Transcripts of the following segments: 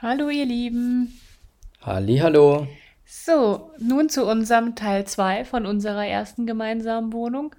Hallo ihr Lieben. Halli, hallo. So, nun zu unserem Teil 2 von unserer ersten gemeinsamen Wohnung.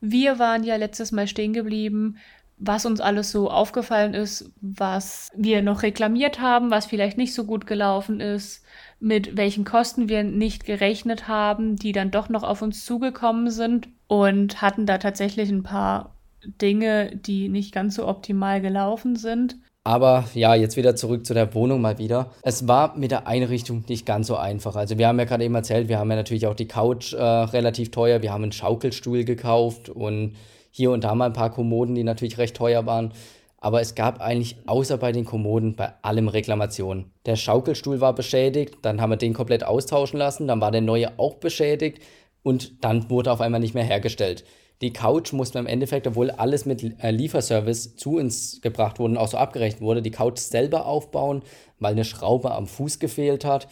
Wir waren ja letztes Mal stehen geblieben, was uns alles so aufgefallen ist, was wir noch reklamiert haben, was vielleicht nicht so gut gelaufen ist, mit welchen Kosten wir nicht gerechnet haben, die dann doch noch auf uns zugekommen sind und hatten da tatsächlich ein paar Dinge, die nicht ganz so optimal gelaufen sind. Aber ja, jetzt wieder zurück zu der Wohnung mal wieder. Es war mit der Einrichtung nicht ganz so einfach. Also wir haben ja gerade eben erzählt, wir haben ja natürlich auch die Couch äh, relativ teuer. Wir haben einen Schaukelstuhl gekauft und hier und da mal ein paar Kommoden, die natürlich recht teuer waren. Aber es gab eigentlich außer bei den Kommoden bei allem Reklamationen. Der Schaukelstuhl war beschädigt, dann haben wir den komplett austauschen lassen, dann war der neue auch beschädigt und dann wurde auf einmal nicht mehr hergestellt. Die Couch musste im Endeffekt, obwohl alles mit äh, Lieferservice zu uns gebracht wurde und auch so abgerechnet wurde, die Couch selber aufbauen, weil eine Schraube am Fuß gefehlt hat.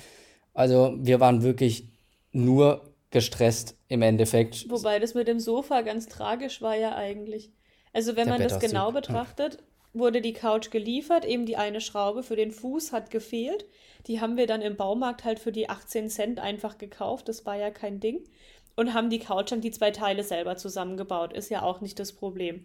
Also wir waren wirklich nur gestresst im Endeffekt. Wobei das mit dem Sofa ganz tragisch war ja eigentlich. Also wenn Der man das genau betrachtet, wurde die Couch geliefert, eben die eine Schraube für den Fuß hat gefehlt. Die haben wir dann im Baumarkt halt für die 18 Cent einfach gekauft, das war ja kein Ding. Und haben die Couch dann die zwei Teile selber zusammengebaut, ist ja auch nicht das Problem.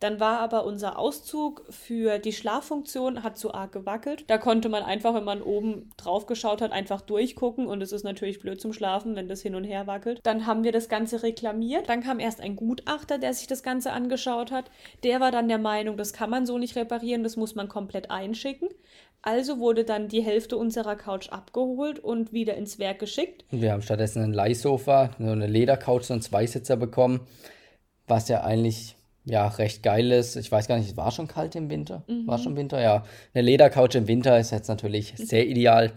Dann war aber unser Auszug für die Schlaffunktion hat zu arg gewackelt. Da konnte man einfach, wenn man oben drauf geschaut hat, einfach durchgucken und es ist natürlich blöd zum Schlafen, wenn das hin und her wackelt. Dann haben wir das Ganze reklamiert. Dann kam erst ein Gutachter, der sich das Ganze angeschaut hat. Der war dann der Meinung, das kann man so nicht reparieren, das muss man komplett einschicken. Also wurde dann die Hälfte unserer Couch abgeholt und wieder ins Werk geschickt. Wir haben stattdessen ein Leihsofa, so eine Ledercouch, so einen Zweisitzer bekommen, was ja eigentlich ja, recht geil ist. Ich weiß gar nicht, war schon kalt im Winter? Mhm. War schon Winter, ja. Eine Ledercouch im Winter ist jetzt natürlich sehr ideal.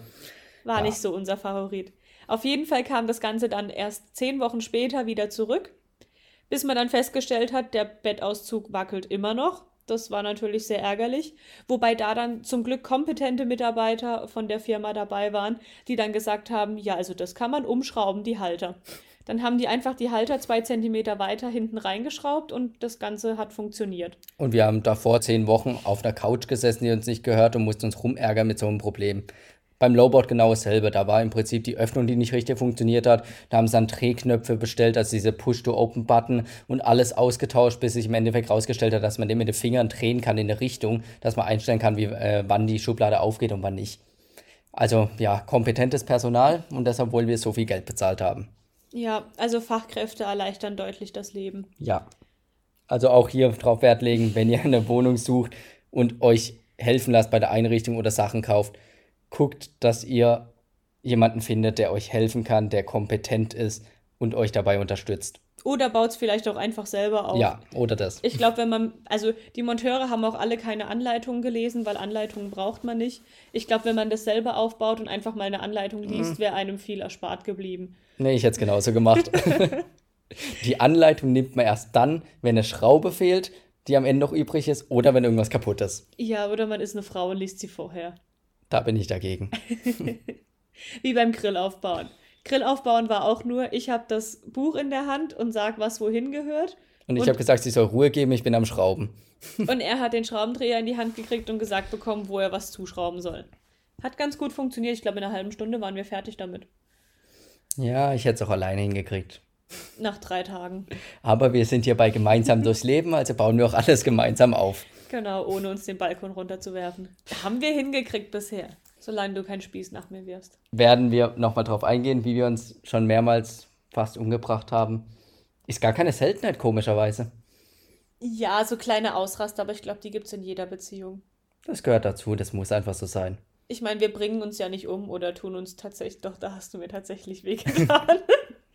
War ja. nicht so unser Favorit. Auf jeden Fall kam das Ganze dann erst zehn Wochen später wieder zurück, bis man dann festgestellt hat, der Bettauszug wackelt immer noch. Das war natürlich sehr ärgerlich. Wobei da dann zum Glück kompetente Mitarbeiter von der Firma dabei waren, die dann gesagt haben, ja, also das kann man umschrauben, die Halter. Dann haben die einfach die Halter zwei Zentimeter weiter hinten reingeschraubt und das Ganze hat funktioniert. Und wir haben davor zehn Wochen auf der Couch gesessen, die uns nicht gehört und mussten uns rumärgern mit so einem Problem. Beim Lowboard genau dasselbe. Da war im Prinzip die Öffnung, die nicht richtig funktioniert hat. Da haben sie dann Drehknöpfe bestellt, also diese Push-to-Open-Button und alles ausgetauscht, bis sich im Endeffekt herausgestellt hat, dass man den mit den Fingern drehen kann in eine Richtung, dass man einstellen kann, wie, äh, wann die Schublade aufgeht und wann nicht. Also ja, kompetentes Personal und deshalb wollen wir so viel Geld bezahlt haben. Ja, also Fachkräfte erleichtern deutlich das Leben. Ja. Also auch hier drauf Wert legen, wenn ihr eine Wohnung sucht und euch helfen lasst bei der Einrichtung oder Sachen kauft, guckt, dass ihr jemanden findet, der euch helfen kann, der kompetent ist und euch dabei unterstützt. Oder baut es vielleicht auch einfach selber auf. Ja, oder das. Ich glaube, wenn man, also die Monteure haben auch alle keine Anleitungen gelesen, weil Anleitungen braucht man nicht. Ich glaube, wenn man das selber aufbaut und einfach mal eine Anleitung liest, mhm. wäre einem viel erspart geblieben. Nee, ich hätte es genauso gemacht. die Anleitung nimmt man erst dann, wenn eine Schraube fehlt, die am Ende noch übrig ist, oder wenn irgendwas kaputt ist. Ja, oder man ist eine Frau und liest sie vorher. Da bin ich dagegen. Wie beim Grill aufbauen. Grill aufbauen war auch nur, ich habe das Buch in der Hand und sag, was wohin gehört. Und ich habe gesagt, sie soll Ruhe geben, ich bin am Schrauben. Und er hat den Schraubendreher in die Hand gekriegt und gesagt bekommen, wo er was zuschrauben soll. Hat ganz gut funktioniert. Ich glaube, in einer halben Stunde waren wir fertig damit. Ja, ich hätte es auch alleine hingekriegt. Nach drei Tagen. Aber wir sind hier bei gemeinsam durchs Leben, also bauen wir auch alles gemeinsam auf. Genau, ohne uns den Balkon runterzuwerfen. Haben wir hingekriegt bisher. Solange du keinen Spieß nach mir wirfst. Werden wir nochmal drauf eingehen, wie wir uns schon mehrmals fast umgebracht haben. Ist gar keine Seltenheit, komischerweise. Ja, so kleine Ausraster, aber ich glaube, die gibt es in jeder Beziehung. Das gehört dazu, das muss einfach so sein. Ich meine, wir bringen uns ja nicht um oder tun uns tatsächlich, doch, da hast du mir tatsächlich wehgetan.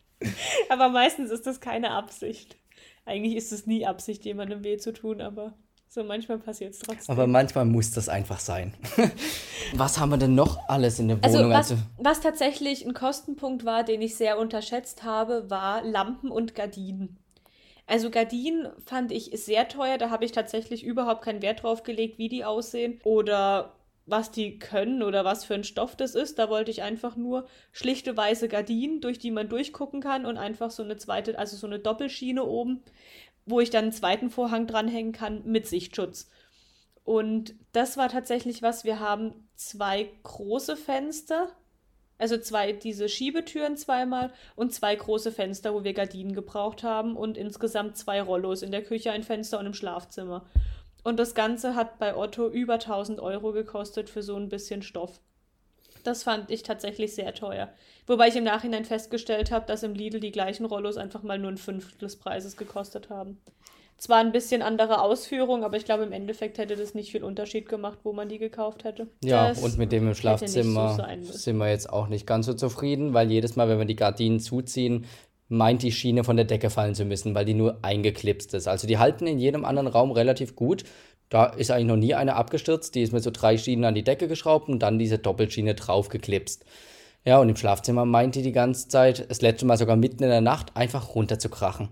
aber meistens ist das keine Absicht. Eigentlich ist es nie Absicht, jemandem weh zu tun, aber so, manchmal passiert es trotzdem. Aber manchmal muss das einfach sein. was haben wir denn noch alles in der also, Wohnung? Also, was, was tatsächlich ein Kostenpunkt war, den ich sehr unterschätzt habe, war Lampen und Gardinen. Also Gardinen fand ich sehr teuer, da habe ich tatsächlich überhaupt keinen Wert drauf gelegt, wie die aussehen oder was die können oder was für ein Stoff das ist. Da wollte ich einfach nur schlichte weiße Gardinen, durch die man durchgucken kann und einfach so eine zweite, also so eine Doppelschiene oben, wo ich dann einen zweiten Vorhang dranhängen kann mit Sichtschutz. Und das war tatsächlich was, wir haben zwei große Fenster, also zwei, diese Schiebetüren zweimal und zwei große Fenster, wo wir Gardinen gebraucht haben und insgesamt zwei Rollos in der Küche, ein Fenster und im Schlafzimmer. Und das Ganze hat bei Otto über 1000 Euro gekostet für so ein bisschen Stoff. Das fand ich tatsächlich sehr teuer. Wobei ich im Nachhinein festgestellt habe, dass im Lidl die gleichen Rollos einfach mal nur ein Fünftel des Preises gekostet haben. Zwar ein bisschen andere Ausführung, aber ich glaube, im Endeffekt hätte das nicht viel Unterschied gemacht, wo man die gekauft hätte. Ja, das und mit dem im Schlafzimmer so sind wir jetzt auch nicht ganz so zufrieden, weil jedes Mal, wenn wir die Gardinen zuziehen, meint die Schiene von der Decke fallen zu müssen, weil die nur eingeklipst ist. Also die halten in jedem anderen Raum relativ gut. Da ist eigentlich noch nie eine abgestürzt. Die ist mit so drei Schienen an die Decke geschraubt und dann diese Doppelschiene draufgeklipst. Ja, und im Schlafzimmer meint die die ganze Zeit, das letzte Mal sogar mitten in der Nacht, einfach runter zu krachen.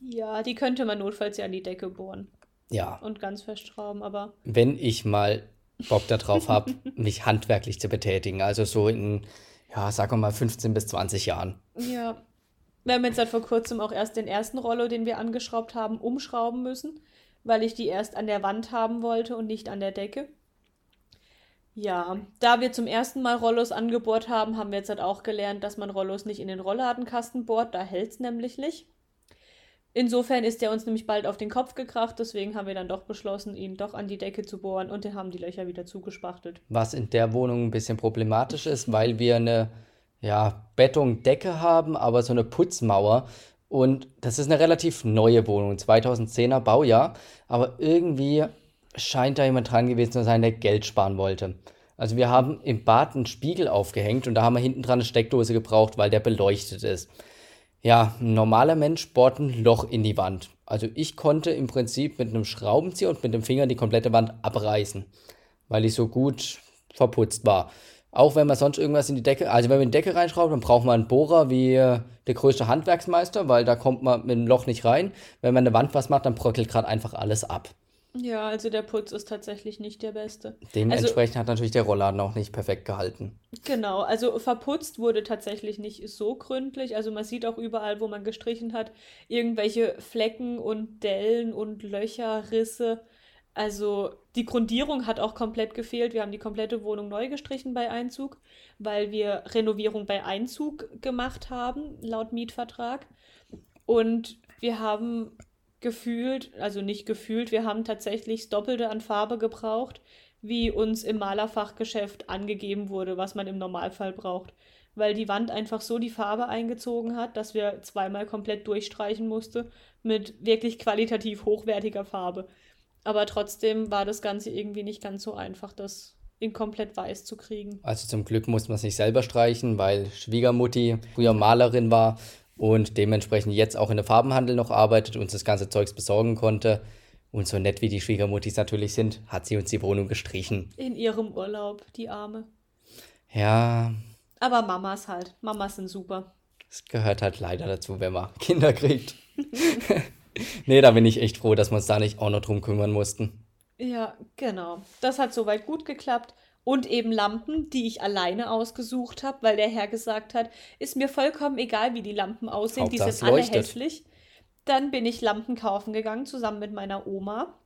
Ja, die könnte man notfalls ja an die Decke bohren. Ja. Und ganz festschrauben, aber. Wenn ich mal Bock darauf habe, mich handwerklich zu betätigen, also so in, ja, sagen wir mal 15 bis 20 Jahren. Ja. Wir haben jetzt seit vor kurzem auch erst den ersten Rollo, den wir angeschraubt haben, umschrauben müssen, weil ich die erst an der Wand haben wollte und nicht an der Decke. Ja, da wir zum ersten Mal Rollos angebohrt haben, haben wir jetzt halt auch gelernt, dass man Rollos nicht in den Rollladenkasten bohrt, da hält es nämlich nicht. Insofern ist er uns nämlich bald auf den Kopf gekracht, deswegen haben wir dann doch beschlossen, ihn doch an die Decke zu bohren und haben die Löcher wieder zugespachtelt. Was in der Wohnung ein bisschen problematisch ist, weil wir eine ja, Betondecke haben, aber so eine Putzmauer. Und das ist eine relativ neue Wohnung, 2010er Baujahr, aber irgendwie scheint da jemand dran gewesen zu sein, der Geld sparen wollte. Also wir haben im Bad einen Spiegel aufgehängt und da haben wir hinten dran eine Steckdose gebraucht, weil der beleuchtet ist. Ja, ein normaler Mensch bohrt ein Loch in die Wand. Also ich konnte im Prinzip mit einem Schraubenzieher und mit dem Finger die komplette Wand abreißen, weil ich so gut verputzt war. Auch wenn man sonst irgendwas in die Decke, also wenn man in die Decke reinschraubt, dann braucht man einen Bohrer wie der größte Handwerksmeister, weil da kommt man mit dem Loch nicht rein. Wenn man eine Wand was macht, dann bröckelt gerade einfach alles ab. Ja, also der Putz ist tatsächlich nicht der beste. Dementsprechend also, hat natürlich der Rollladen auch nicht perfekt gehalten. Genau, also verputzt wurde tatsächlich nicht so gründlich. Also man sieht auch überall, wo man gestrichen hat, irgendwelche Flecken und Dellen und Löcher, Risse. Also die Grundierung hat auch komplett gefehlt. Wir haben die komplette Wohnung neu gestrichen bei Einzug, weil wir Renovierung bei Einzug gemacht haben, laut Mietvertrag. Und wir haben gefühlt, also nicht gefühlt, wir haben tatsächlich das Doppelte an Farbe gebraucht, wie uns im Malerfachgeschäft angegeben wurde, was man im Normalfall braucht. Weil die Wand einfach so die Farbe eingezogen hat, dass wir zweimal komplett durchstreichen musste mit wirklich qualitativ hochwertiger Farbe. Aber trotzdem war das Ganze irgendwie nicht ganz so einfach, das in komplett weiß zu kriegen. Also zum Glück musste man es nicht selber streichen, weil Schwiegermutti früher Malerin war und dementsprechend jetzt auch in der Farbenhandel noch arbeitet, uns das ganze Zeugs besorgen konnte. Und so nett wie die Schwiegermuttis natürlich sind, hat sie uns die Wohnung gestrichen. In ihrem Urlaub, die Arme. Ja. Aber Mamas halt. Mamas sind super. Es gehört halt leider dazu, wenn man Kinder kriegt. nee, da bin ich echt froh, dass wir uns da nicht auch noch drum kümmern mussten. Ja, genau. Das hat soweit gut geklappt und eben Lampen, die ich alleine ausgesucht habe, weil der Herr gesagt hat, ist mir vollkommen egal, wie die Lampen aussehen, die sind alle hässlich. Dann bin ich Lampen kaufen gegangen, zusammen mit meiner Oma.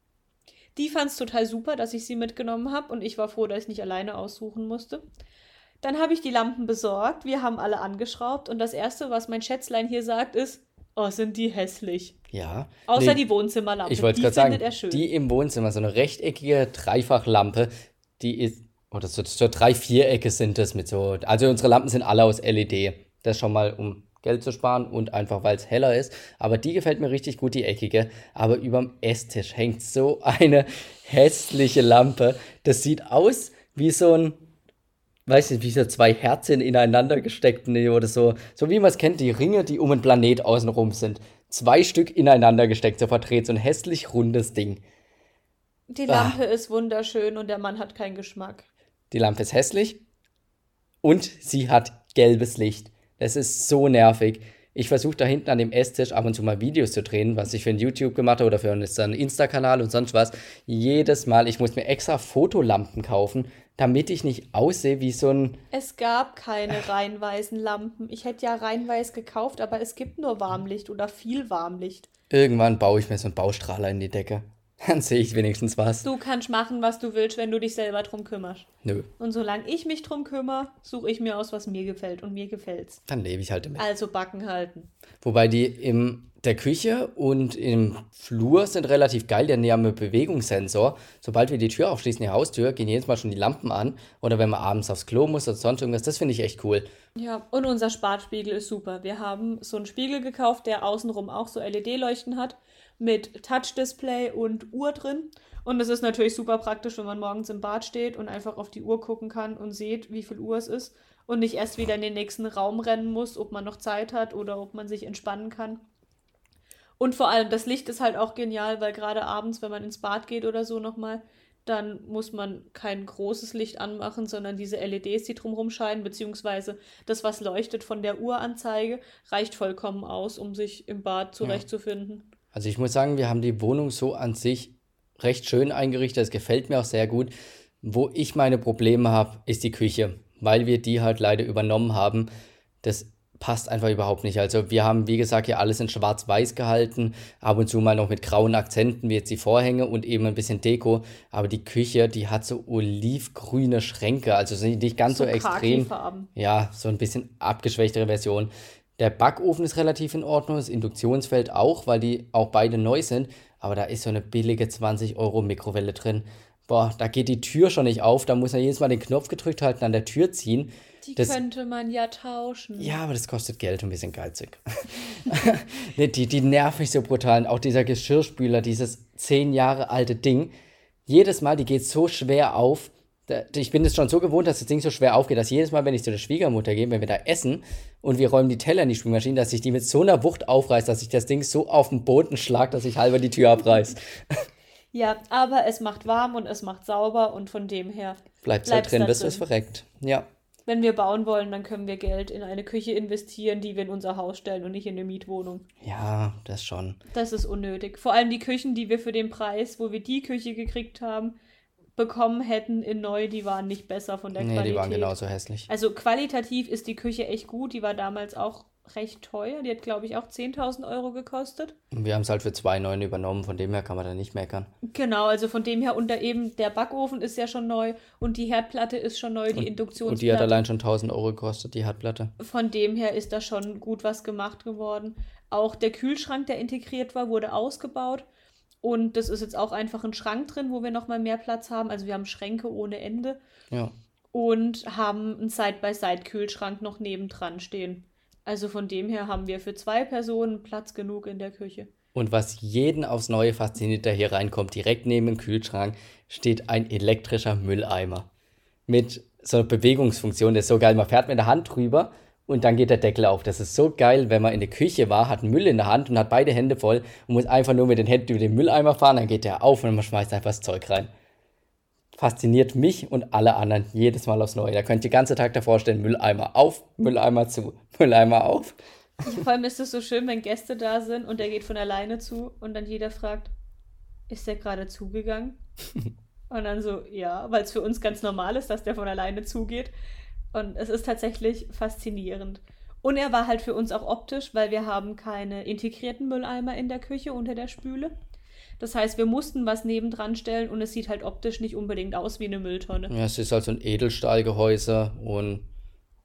Die fand es total super, dass ich sie mitgenommen habe und ich war froh, dass ich nicht alleine aussuchen musste. Dann habe ich die Lampen besorgt, wir haben alle angeschraubt und das Erste, was mein Schätzlein hier sagt, ist, oh, sind die hässlich. Ja. Außer nee, die Wohnzimmerlampe, ich die findet sagen. Die im Wohnzimmer, so eine rechteckige Dreifachlampe, die ist oder so, so drei Vierecke sind das mit so. Also unsere Lampen sind alle aus LED. Das schon mal, um Geld zu sparen und einfach weil es heller ist. Aber die gefällt mir richtig gut, die eckige. Aber überm Esstisch hängt so eine hässliche Lampe. Das sieht aus wie so ein, weiß nicht, wie so zwei Herzen ineinander gesteckt nee, oder so. So wie man es kennt, die Ringe, die um einen Planet außenrum sind. Zwei Stück ineinander gesteckt, so verdreht, so ein hässlich rundes Ding. Die Lampe ah. ist wunderschön und der Mann hat keinen Geschmack. Die Lampe ist hässlich und sie hat gelbes Licht. Das ist so nervig. Ich versuche da hinten an dem Esstisch ab und zu mal Videos zu drehen, was ich für ein YouTube gemacht habe oder für einen Insta-Kanal und sonst was. Jedes Mal, ich muss mir extra Fotolampen kaufen, damit ich nicht aussehe wie so ein. Es gab keine reinweißen Lampen. Ich hätte ja reinweiß gekauft, aber es gibt nur Warmlicht oder viel Warmlicht. Irgendwann baue ich mir so einen Baustrahler in die Decke. Dann sehe ich wenigstens was. Du kannst machen, was du willst, wenn du dich selber drum kümmerst. Nö. Und solange ich mich drum kümmere, suche ich mir aus, was mir gefällt. Und mir gefällt's. Dann lebe ich halt damit. Also Backen halten. Wobei die in der Küche und im Flur sind relativ geil. Die haben einen Bewegungssensor. Sobald wir die Tür aufschließen, die Haustür, gehen jedes Mal schon die Lampen an. Oder wenn man abends aufs Klo muss oder sonst irgendwas. Das finde ich echt cool. Ja, und unser Spartspiegel ist super. Wir haben so einen Spiegel gekauft, der außenrum auch so LED-Leuchten hat mit Touch-Display und Uhr drin. Und es ist natürlich super praktisch, wenn man morgens im Bad steht und einfach auf die Uhr gucken kann und sieht, wie viel Uhr es ist. Und nicht erst wieder in den nächsten Raum rennen muss, ob man noch Zeit hat oder ob man sich entspannen kann. Und vor allem, das Licht ist halt auch genial, weil gerade abends, wenn man ins Bad geht oder so nochmal, dann muss man kein großes Licht anmachen, sondern diese LEDs, die drumherum scheinen, beziehungsweise das, was leuchtet von der Uhranzeige, reicht vollkommen aus, um sich im Bad zurechtzufinden. Ja. Also ich muss sagen, wir haben die Wohnung so an sich recht schön eingerichtet. Es gefällt mir auch sehr gut. Wo ich meine Probleme habe, ist die Küche, weil wir die halt leider übernommen haben. Das passt einfach überhaupt nicht. Also wir haben, wie gesagt, hier alles in schwarz-weiß gehalten, ab und zu mal noch mit grauen Akzenten, wie jetzt die Vorhänge und eben ein bisschen Deko. Aber die Küche, die hat so olivgrüne Schränke, also nicht ganz so, so extrem. Ja, so ein bisschen abgeschwächtere Version. Der Backofen ist relativ in Ordnung, das Induktionsfeld auch, weil die auch beide neu sind. Aber da ist so eine billige 20 Euro Mikrowelle drin. Boah, da geht die Tür schon nicht auf. Da muss er jedes Mal den Knopf gedrückt halten, an der Tür ziehen. Die das, könnte man ja tauschen. Ja, aber das kostet Geld und wir sind geizig. die, die nervt mich so brutal. auch dieser Geschirrspüler, dieses zehn Jahre alte Ding. Jedes Mal, die geht so schwer auf ich bin es schon so gewohnt, dass das Ding so schwer aufgeht, dass jedes Mal, wenn ich zu der Schwiegermutter gehe, wenn wir da essen und wir räumen die Teller in die Spülmaschine, dass ich die mit so einer Wucht aufreißt, dass ich das Ding so auf den Boden schlag, dass ich halber die Tür abreiß. Ja, aber es macht warm und es macht sauber und von dem her bleibt es halt drin, bis es verreckt. Ja. Wenn wir bauen wollen, dann können wir Geld in eine Küche investieren, die wir in unser Haus stellen und nicht in eine Mietwohnung. Ja, das schon. Das ist unnötig. Vor allem die Küchen, die wir für den Preis, wo wir die Küche gekriegt haben, bekommen hätten in neu, die waren nicht besser von der nee, Qualität. Nee, die waren genauso hässlich. Also qualitativ ist die Küche echt gut. Die war damals auch recht teuer. Die hat, glaube ich, auch 10.000 Euro gekostet. Und wir haben es halt für 2,9 übernommen. Von dem her kann man da nicht meckern. Genau, also von dem her. Und eben der Backofen ist ja schon neu und die Herdplatte ist schon neu, die Induktionsplatte. Und die hat allein schon 1.000 Euro gekostet, die Herdplatte. Von dem her ist da schon gut was gemacht geworden. Auch der Kühlschrank, der integriert war, wurde ausgebaut. Und das ist jetzt auch einfach ein Schrank drin, wo wir nochmal mehr Platz haben. Also wir haben Schränke ohne Ende. Ja. Und haben einen Side-by-Side-Kühlschrank noch nebendran stehen. Also von dem her haben wir für zwei Personen Platz genug in der Küche. Und was jeden aufs Neue fasziniert, der hier reinkommt, direkt neben dem Kühlschrank steht ein elektrischer Mülleimer. Mit so einer Bewegungsfunktion, der ist so geil. Man fährt mit der Hand drüber und dann geht der Deckel auf. Das ist so geil, wenn man in der Küche war, hat Müll in der Hand und hat beide Hände voll und muss einfach nur mit den Händen über den Mülleimer fahren, dann geht der auf und man schmeißt einfach das Zeug rein. Fasziniert mich und alle anderen jedes Mal aufs Neue. Da könnt ihr den ganzen Tag davor stellen, Mülleimer auf, Mülleimer zu, Mülleimer auf. Ja, vor allem ist es so schön, wenn Gäste da sind und der geht von alleine zu und dann jeder fragt, ist der gerade zugegangen? und dann so, ja, weil es für uns ganz normal ist, dass der von alleine zugeht. Und es ist tatsächlich faszinierend. Und er war halt für uns auch optisch, weil wir haben keine integrierten Mülleimer in der Küche unter der Spüle. Das heißt, wir mussten was nebendran stellen und es sieht halt optisch nicht unbedingt aus wie eine Mülltonne. Ja, es ist halt so ein Edelstahlgehäuse und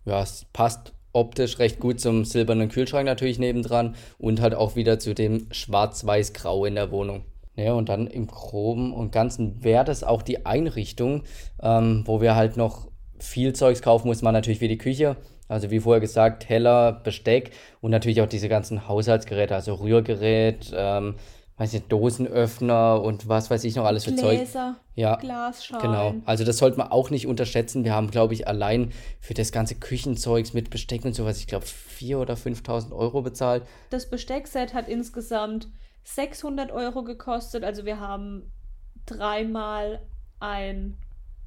ja, es passt optisch recht gut zum silbernen Kühlschrank natürlich nebendran und halt auch wieder zu dem schwarz-weiß-grau in der Wohnung. Ja, und dann im Groben und Ganzen wäre das auch die Einrichtung, ähm, wo wir halt noch viel Zeugs kaufen muss man natürlich für die Küche. Also wie vorher gesagt, Teller, Besteck und natürlich auch diese ganzen Haushaltsgeräte, also Rührgerät, ähm, weiß nicht, Dosenöffner und was weiß ich noch alles für Zeug. Gläser, ja, Glasschalen. Genau. Also das sollte man auch nicht unterschätzen. Wir haben, glaube ich, allein für das ganze Küchenzeugs mit Besteck und sowas, ich glaube, 4.000 oder 5.000 Euro bezahlt. Das Besteckset hat insgesamt 600 Euro gekostet. Also wir haben dreimal ein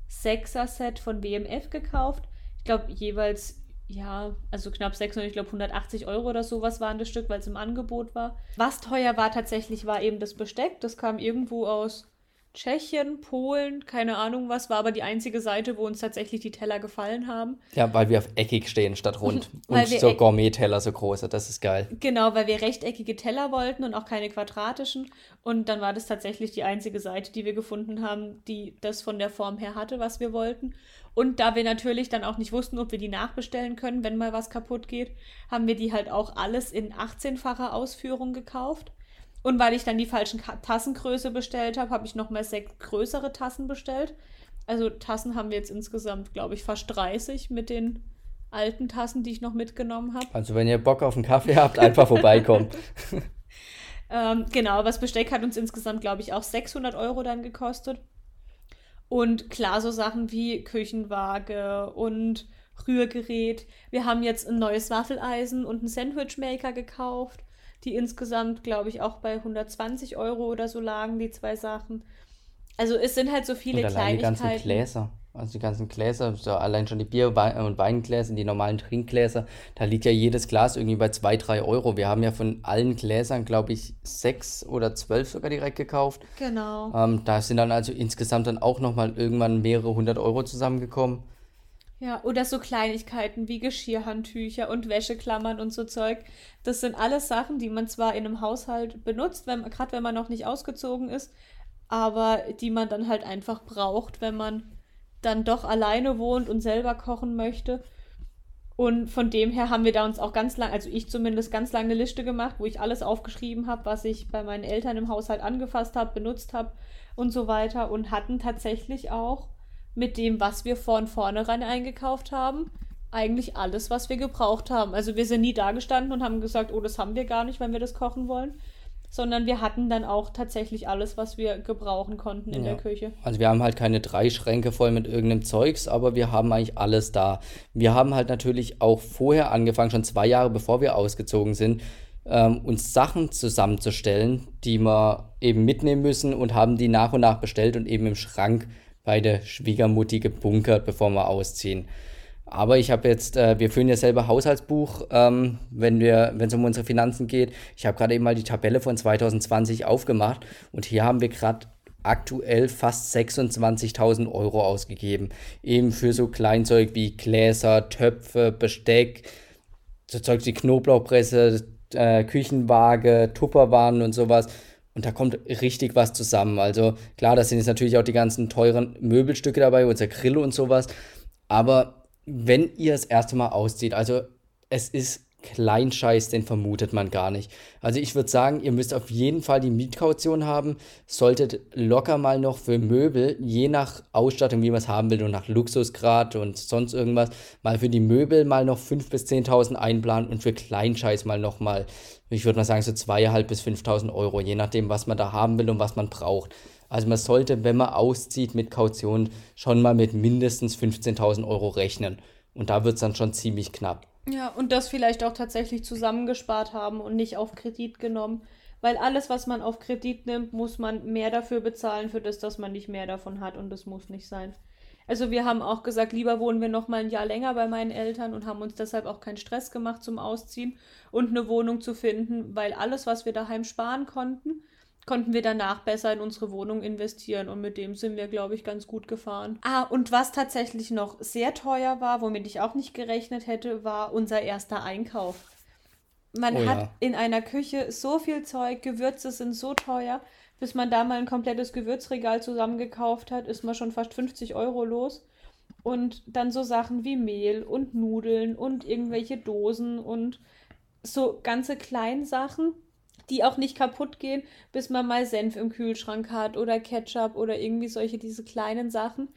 Sechser-Set von BMF gekauft. Ich glaube, jeweils, ja, also knapp 600, ich glaube 180 Euro oder sowas waren das Stück, weil es im Angebot war. Was teuer war tatsächlich, war eben das Besteck. Das kam irgendwo aus Tschechien, Polen, keine Ahnung was, war aber die einzige Seite, wo uns tatsächlich die Teller gefallen haben. Ja, weil wir auf eckig stehen statt rund. und so Gourmet-Teller, so große, das ist geil. Genau, weil wir rechteckige Teller wollten und auch keine quadratischen. Und dann war das tatsächlich die einzige Seite, die wir gefunden haben, die das von der Form her hatte, was wir wollten. Und da wir natürlich dann auch nicht wussten, ob wir die nachbestellen können, wenn mal was kaputt geht, haben wir die halt auch alles in 18-facher Ausführung gekauft. Und weil ich dann die falschen Tassengröße bestellt habe, habe ich nochmal sechs größere Tassen bestellt. Also Tassen haben wir jetzt insgesamt, glaube ich, fast 30 mit den alten Tassen, die ich noch mitgenommen habe. Also wenn ihr Bock auf einen Kaffee habt, einfach vorbeikommen. ähm, genau, was Besteck hat uns insgesamt, glaube ich, auch 600 Euro dann gekostet. Und klar, so Sachen wie Küchenwaage und Rührgerät. Wir haben jetzt ein neues Waffeleisen und einen Sandwichmaker gekauft die insgesamt, glaube ich, auch bei 120 Euro oder so lagen, die zwei Sachen. Also es sind halt so viele und allein Kleinigkeiten. die ganzen Gläser, also die ganzen Gläser, so allein schon die Bier- und Weingläser, die normalen Trinkgläser, da liegt ja jedes Glas irgendwie bei 2, 3 Euro. Wir haben ja von allen Gläsern, glaube ich, sechs oder zwölf sogar direkt gekauft. Genau. Ähm, da sind dann also insgesamt dann auch nochmal irgendwann mehrere hundert Euro zusammengekommen. Ja, oder so Kleinigkeiten wie Geschirrhandtücher und Wäscheklammern und so Zeug. Das sind alles Sachen, die man zwar in einem Haushalt benutzt, gerade wenn man noch nicht ausgezogen ist, aber die man dann halt einfach braucht, wenn man dann doch alleine wohnt und selber kochen möchte. Und von dem her haben wir da uns auch ganz lang, also ich zumindest ganz lange eine Liste gemacht, wo ich alles aufgeschrieben habe, was ich bei meinen Eltern im Haushalt angefasst habe, benutzt habe und so weiter und hatten tatsächlich auch mit dem, was wir von vornherein eingekauft haben, eigentlich alles, was wir gebraucht haben. Also wir sind nie da gestanden und haben gesagt, oh, das haben wir gar nicht, wenn wir das kochen wollen. Sondern wir hatten dann auch tatsächlich alles, was wir gebrauchen konnten in ja. der Küche. Also wir haben halt keine drei Schränke voll mit irgendeinem Zeugs, aber wir haben eigentlich alles da. Wir haben halt natürlich auch vorher angefangen, schon zwei Jahre bevor wir ausgezogen sind, ähm, uns Sachen zusammenzustellen, die wir eben mitnehmen müssen und haben die nach und nach bestellt und eben im Schrank bei der Schwiegermutti gebunkert, bevor wir ausziehen. Aber ich habe jetzt, äh, wir führen ja selber Haushaltsbuch, ähm, wenn wir, wenn es um unsere Finanzen geht. Ich habe gerade eben mal die Tabelle von 2020 aufgemacht und hier haben wir gerade aktuell fast 26.000 Euro ausgegeben. Eben für so Kleinzeug wie Gläser, Töpfe, Besteck, so Zeug wie Knoblauchpresse, äh, Küchenwaage, Tupperwaren und sowas. Und da kommt richtig was zusammen. Also klar, da sind jetzt natürlich auch die ganzen teuren Möbelstücke dabei, unser Grill und sowas. Aber wenn ihr das erste Mal auszieht, also es ist Kleinscheiß, den vermutet man gar nicht. Also ich würde sagen, ihr müsst auf jeden Fall die Mietkaution haben, solltet locker mal noch für Möbel, je nach Ausstattung, wie man es haben will und nach Luxusgrad und sonst irgendwas, mal für die Möbel mal noch 5.000 bis 10.000 einplanen und für Kleinscheiß mal noch mal, ich würde mal sagen, so 2.500 bis 5.000 Euro, je nachdem, was man da haben will und was man braucht. Also man sollte, wenn man auszieht mit Kaution, schon mal mit mindestens 15.000 Euro rechnen. Und da wird es dann schon ziemlich knapp. Ja, und das vielleicht auch tatsächlich zusammengespart haben und nicht auf Kredit genommen. Weil alles, was man auf Kredit nimmt, muss man mehr dafür bezahlen, für das, dass man nicht mehr davon hat. Und das muss nicht sein. Also wir haben auch gesagt, lieber wohnen wir noch mal ein Jahr länger bei meinen Eltern und haben uns deshalb auch keinen Stress gemacht zum Ausziehen und eine Wohnung zu finden, weil alles, was wir daheim sparen konnten, konnten wir danach besser in unsere Wohnung investieren und mit dem sind wir, glaube ich, ganz gut gefahren. Ah, und was tatsächlich noch sehr teuer war, womit ich auch nicht gerechnet hätte, war unser erster Einkauf. Man oh, hat ja. in einer Küche so viel Zeug, Gewürze sind so teuer, bis man da mal ein komplettes Gewürzregal zusammengekauft hat, ist man schon fast 50 Euro los. Und dann so Sachen wie Mehl und Nudeln und irgendwelche Dosen und so ganze Kleinsachen die auch nicht kaputt gehen, bis man mal Senf im Kühlschrank hat oder Ketchup oder irgendwie solche diese kleinen Sachen.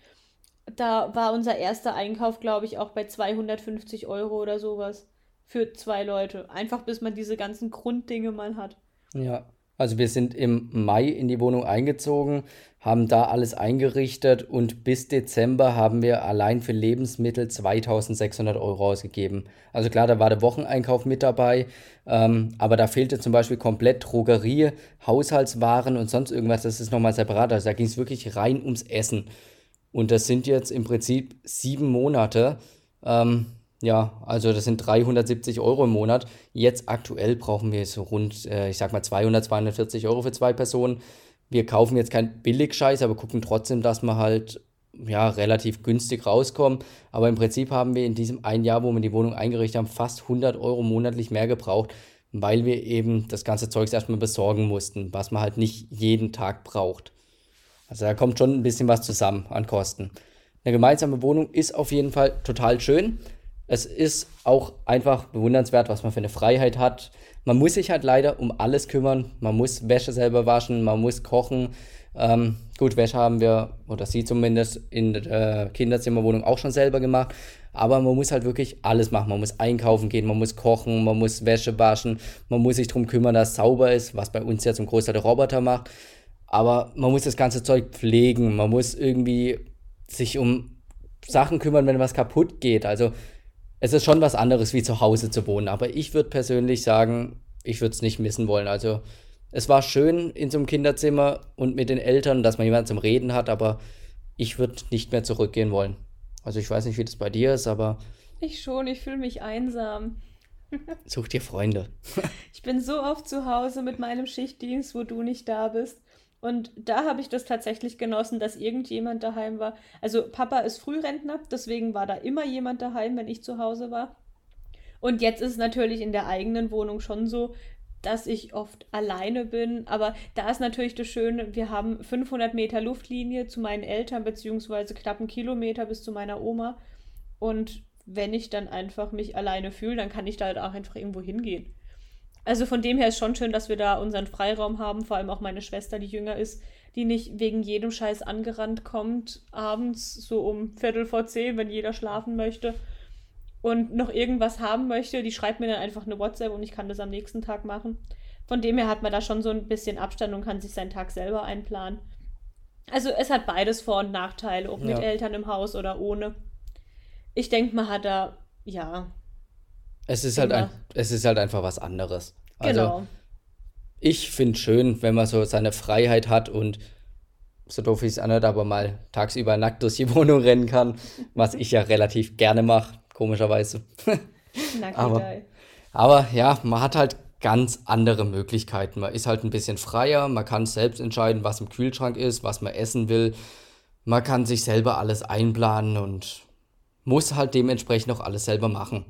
Da war unser erster Einkauf, glaube ich, auch bei 250 Euro oder sowas für zwei Leute. Einfach bis man diese ganzen Grunddinge mal hat. Ja, also wir sind im Mai in die Wohnung eingezogen, haben da alles eingerichtet und bis Dezember haben wir allein für Lebensmittel 2600 Euro ausgegeben. Also klar, da war der Wocheneinkauf mit dabei, ähm, aber da fehlte zum Beispiel komplett Drogerie, Haushaltswaren und sonst irgendwas, das ist nochmal separat. Also da ging es wirklich rein ums Essen. Und das sind jetzt im Prinzip sieben Monate. Ähm, ja, also das sind 370 Euro im Monat. Jetzt aktuell brauchen wir so rund, äh, ich sag mal 200, 240 Euro für zwei Personen. wir kaufen jetzt keinen Billigscheiß, aber gucken trotzdem, dass wir halt ja, relativ günstig rauskommen. Aber im Prinzip haben wir in diesem ein Jahr, wo wir die Wohnung eingerichtet haben, fast 100 Euro monatlich mehr gebraucht, weil wir eben das ganze Zeugs erstmal besorgen mussten, was man halt nicht jeden Tag braucht. Also da kommt schon ein bisschen was zusammen an Kosten. Eine gemeinsame Wohnung ist auf jeden Fall total schön. Es ist auch einfach bewundernswert, was man für eine Freiheit hat. Man muss sich halt leider um alles kümmern. Man muss Wäsche selber waschen, man muss kochen. Ähm, gut, Wäsche haben wir, oder sie zumindest, in der Kinderzimmerwohnung auch schon selber gemacht. Aber man muss halt wirklich alles machen. Man muss einkaufen gehen, man muss kochen, man muss Wäsche waschen, man muss sich darum kümmern, dass es sauber ist, was bei uns ja zum Großteil der Roboter macht. Aber man muss das ganze Zeug pflegen, man muss irgendwie sich um Sachen kümmern, wenn was kaputt geht. Also es ist schon was anderes, wie zu Hause zu wohnen. Aber ich würde persönlich sagen, ich würde es nicht missen wollen. Also es war schön in so einem Kinderzimmer und mit den Eltern, dass man jemanden zum Reden hat, aber ich würde nicht mehr zurückgehen wollen. Also ich weiß nicht, wie das bei dir ist, aber. Ich schon, ich fühle mich einsam. Such dir Freunde. ich bin so oft zu Hause mit meinem Schichtdienst, wo du nicht da bist. Und da habe ich das tatsächlich genossen, dass irgendjemand daheim war. Also Papa ist Frührentner, deswegen war da immer jemand daheim, wenn ich zu Hause war. Und jetzt ist es natürlich in der eigenen Wohnung schon so, dass ich oft alleine bin. Aber da ist natürlich das Schöne, wir haben 500 Meter Luftlinie zu meinen Eltern, beziehungsweise knapp einen Kilometer bis zu meiner Oma. Und wenn ich dann einfach mich alleine fühle, dann kann ich da halt auch einfach irgendwo hingehen. Also von dem her ist schon schön, dass wir da unseren Freiraum haben, vor allem auch meine Schwester, die jünger ist, die nicht wegen jedem Scheiß angerannt kommt, abends so um Viertel vor zehn, wenn jeder schlafen möchte und noch irgendwas haben möchte, die schreibt mir dann einfach eine WhatsApp und ich kann das am nächsten Tag machen. Von dem her hat man da schon so ein bisschen Abstand und kann sich seinen Tag selber einplanen. Also es hat beides Vor- und Nachteile, ob ja. mit Eltern im Haus oder ohne. Ich denke, man hat da, ja. Es ist, halt ein, es ist halt einfach was anderes. Also, genau. Ich finde schön, wenn man so seine Freiheit hat und so doof ich es anhört, aber mal tagsüber nackt durch die Wohnung rennen kann, was ich ja relativ gerne mache komischerweise. aber, aber ja, man hat halt ganz andere Möglichkeiten. Man ist halt ein bisschen freier, man kann selbst entscheiden, was im Kühlschrank ist, was man essen will. Man kann sich selber alles einplanen und muss halt dementsprechend auch alles selber machen.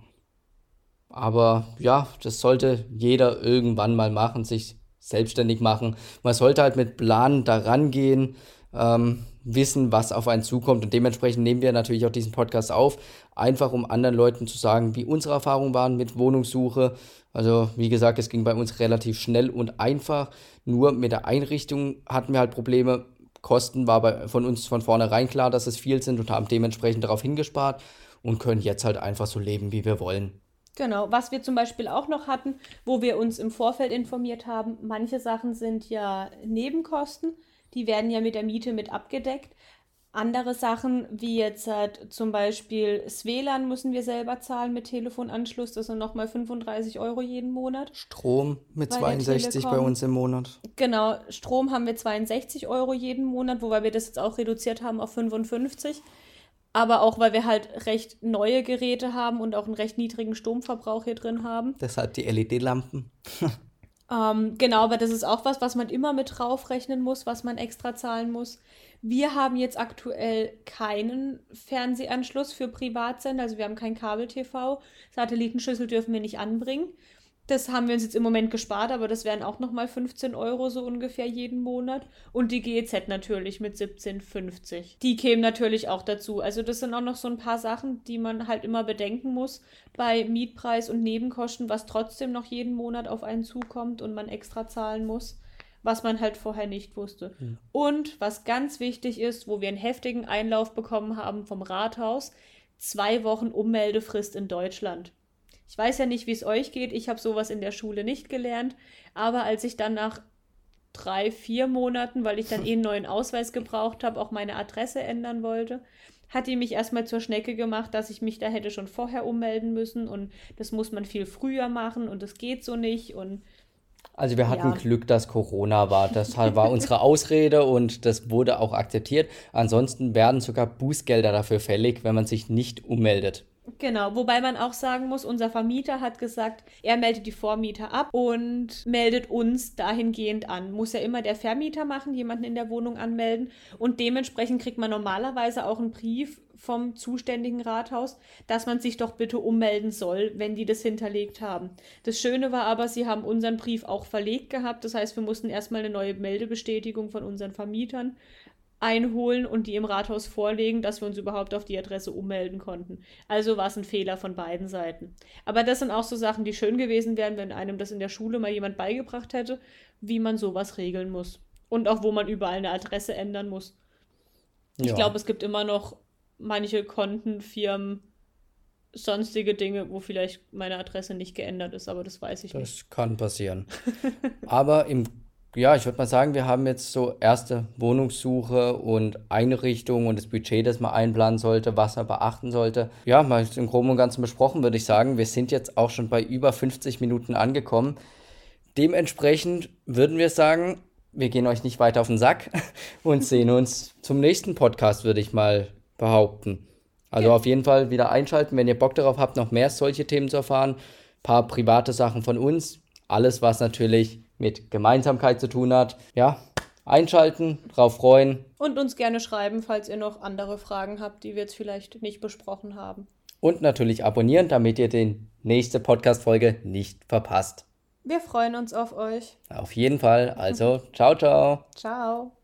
Aber ja, das sollte jeder irgendwann mal machen, sich selbstständig machen. Man sollte halt mit Plan daran gehen, ähm, wissen, was auf einen zukommt. Und dementsprechend nehmen wir natürlich auch diesen Podcast auf, einfach um anderen Leuten zu sagen, wie unsere Erfahrungen waren mit Wohnungssuche. Also wie gesagt, es ging bei uns relativ schnell und einfach. Nur mit der Einrichtung hatten wir halt Probleme. Kosten war bei, von uns von vornherein klar, dass es viel sind und haben dementsprechend darauf hingespart und können jetzt halt einfach so leben, wie wir wollen. Genau, was wir zum Beispiel auch noch hatten, wo wir uns im Vorfeld informiert haben, manche Sachen sind ja Nebenkosten, die werden ja mit der Miete mit abgedeckt. Andere Sachen, wie jetzt halt zum Beispiel das WLAN müssen wir selber zahlen mit Telefonanschluss, das sind nochmal 35 Euro jeden Monat. Strom mit 62 bei uns im Monat. Genau, Strom haben wir 62 Euro jeden Monat, wobei wir das jetzt auch reduziert haben auf 55. Aber auch, weil wir halt recht neue Geräte haben und auch einen recht niedrigen Stromverbrauch hier drin haben. Deshalb die LED-Lampen. ähm, genau, aber das ist auch was, was man immer mit draufrechnen muss, was man extra zahlen muss. Wir haben jetzt aktuell keinen Fernsehanschluss für Privatsender, also wir haben kein Kabel-TV. Satellitenschüssel dürfen wir nicht anbringen. Das haben wir uns jetzt im Moment gespart, aber das wären auch nochmal 15 Euro so ungefähr jeden Monat. Und die GEZ natürlich mit 17,50. Die kämen natürlich auch dazu. Also das sind auch noch so ein paar Sachen, die man halt immer bedenken muss bei Mietpreis und Nebenkosten, was trotzdem noch jeden Monat auf einen zukommt und man extra zahlen muss was man halt vorher nicht wusste. Mhm. Und was ganz wichtig ist, wo wir einen heftigen Einlauf bekommen haben vom Rathaus, zwei Wochen Ummeldefrist in Deutschland. Ich weiß ja nicht, wie es euch geht. Ich habe sowas in der Schule nicht gelernt. Aber als ich dann nach drei, vier Monaten, weil ich dann eh einen neuen Ausweis gebraucht habe, auch meine Adresse ändern wollte, hat die mich erstmal zur Schnecke gemacht, dass ich mich da hätte schon vorher ummelden müssen und das muss man viel früher machen und das geht so nicht und also wir hatten ja. Glück, dass Corona war. Das war unsere Ausrede und das wurde auch akzeptiert. Ansonsten werden sogar Bußgelder dafür fällig, wenn man sich nicht ummeldet. Genau, wobei man auch sagen muss, unser Vermieter hat gesagt, er meldet die Vormieter ab und meldet uns dahingehend an. Muss ja immer der Vermieter machen, jemanden in der Wohnung anmelden und dementsprechend kriegt man normalerweise auch einen Brief vom zuständigen Rathaus, dass man sich doch bitte ummelden soll, wenn die das hinterlegt haben. Das Schöne war aber, sie haben unseren Brief auch verlegt gehabt. Das heißt, wir mussten erstmal eine neue Meldebestätigung von unseren Vermietern einholen und die im Rathaus vorlegen, dass wir uns überhaupt auf die Adresse ummelden konnten. Also war es ein Fehler von beiden Seiten. Aber das sind auch so Sachen, die schön gewesen wären, wenn einem das in der Schule mal jemand beigebracht hätte, wie man sowas regeln muss. Und auch wo man überall eine Adresse ändern muss. Ja. Ich glaube, es gibt immer noch manche Konten, Firmen, sonstige Dinge, wo vielleicht meine Adresse nicht geändert ist, aber das weiß ich das nicht. Das kann passieren. aber im ja, ich würde mal sagen, wir haben jetzt so erste Wohnungssuche und Einrichtung und das Budget, das man einplanen sollte, was man beachten sollte. Ja, mal im Groben und Ganzen besprochen, würde ich sagen. Wir sind jetzt auch schon bei über 50 Minuten angekommen. Dementsprechend würden wir sagen, wir gehen euch nicht weiter auf den Sack und sehen uns zum nächsten Podcast, würde ich mal behaupten. Also ja. auf jeden Fall wieder einschalten, wenn ihr Bock darauf habt, noch mehr solche Themen zu erfahren. Ein paar private Sachen von uns. Alles, was natürlich mit Gemeinsamkeit zu tun hat. Ja, einschalten, drauf freuen. Und uns gerne schreiben, falls ihr noch andere Fragen habt, die wir jetzt vielleicht nicht besprochen haben. Und natürlich abonnieren, damit ihr die nächste Podcast-Folge nicht verpasst. Wir freuen uns auf euch. Auf jeden Fall. Also, ciao, ciao. Ciao.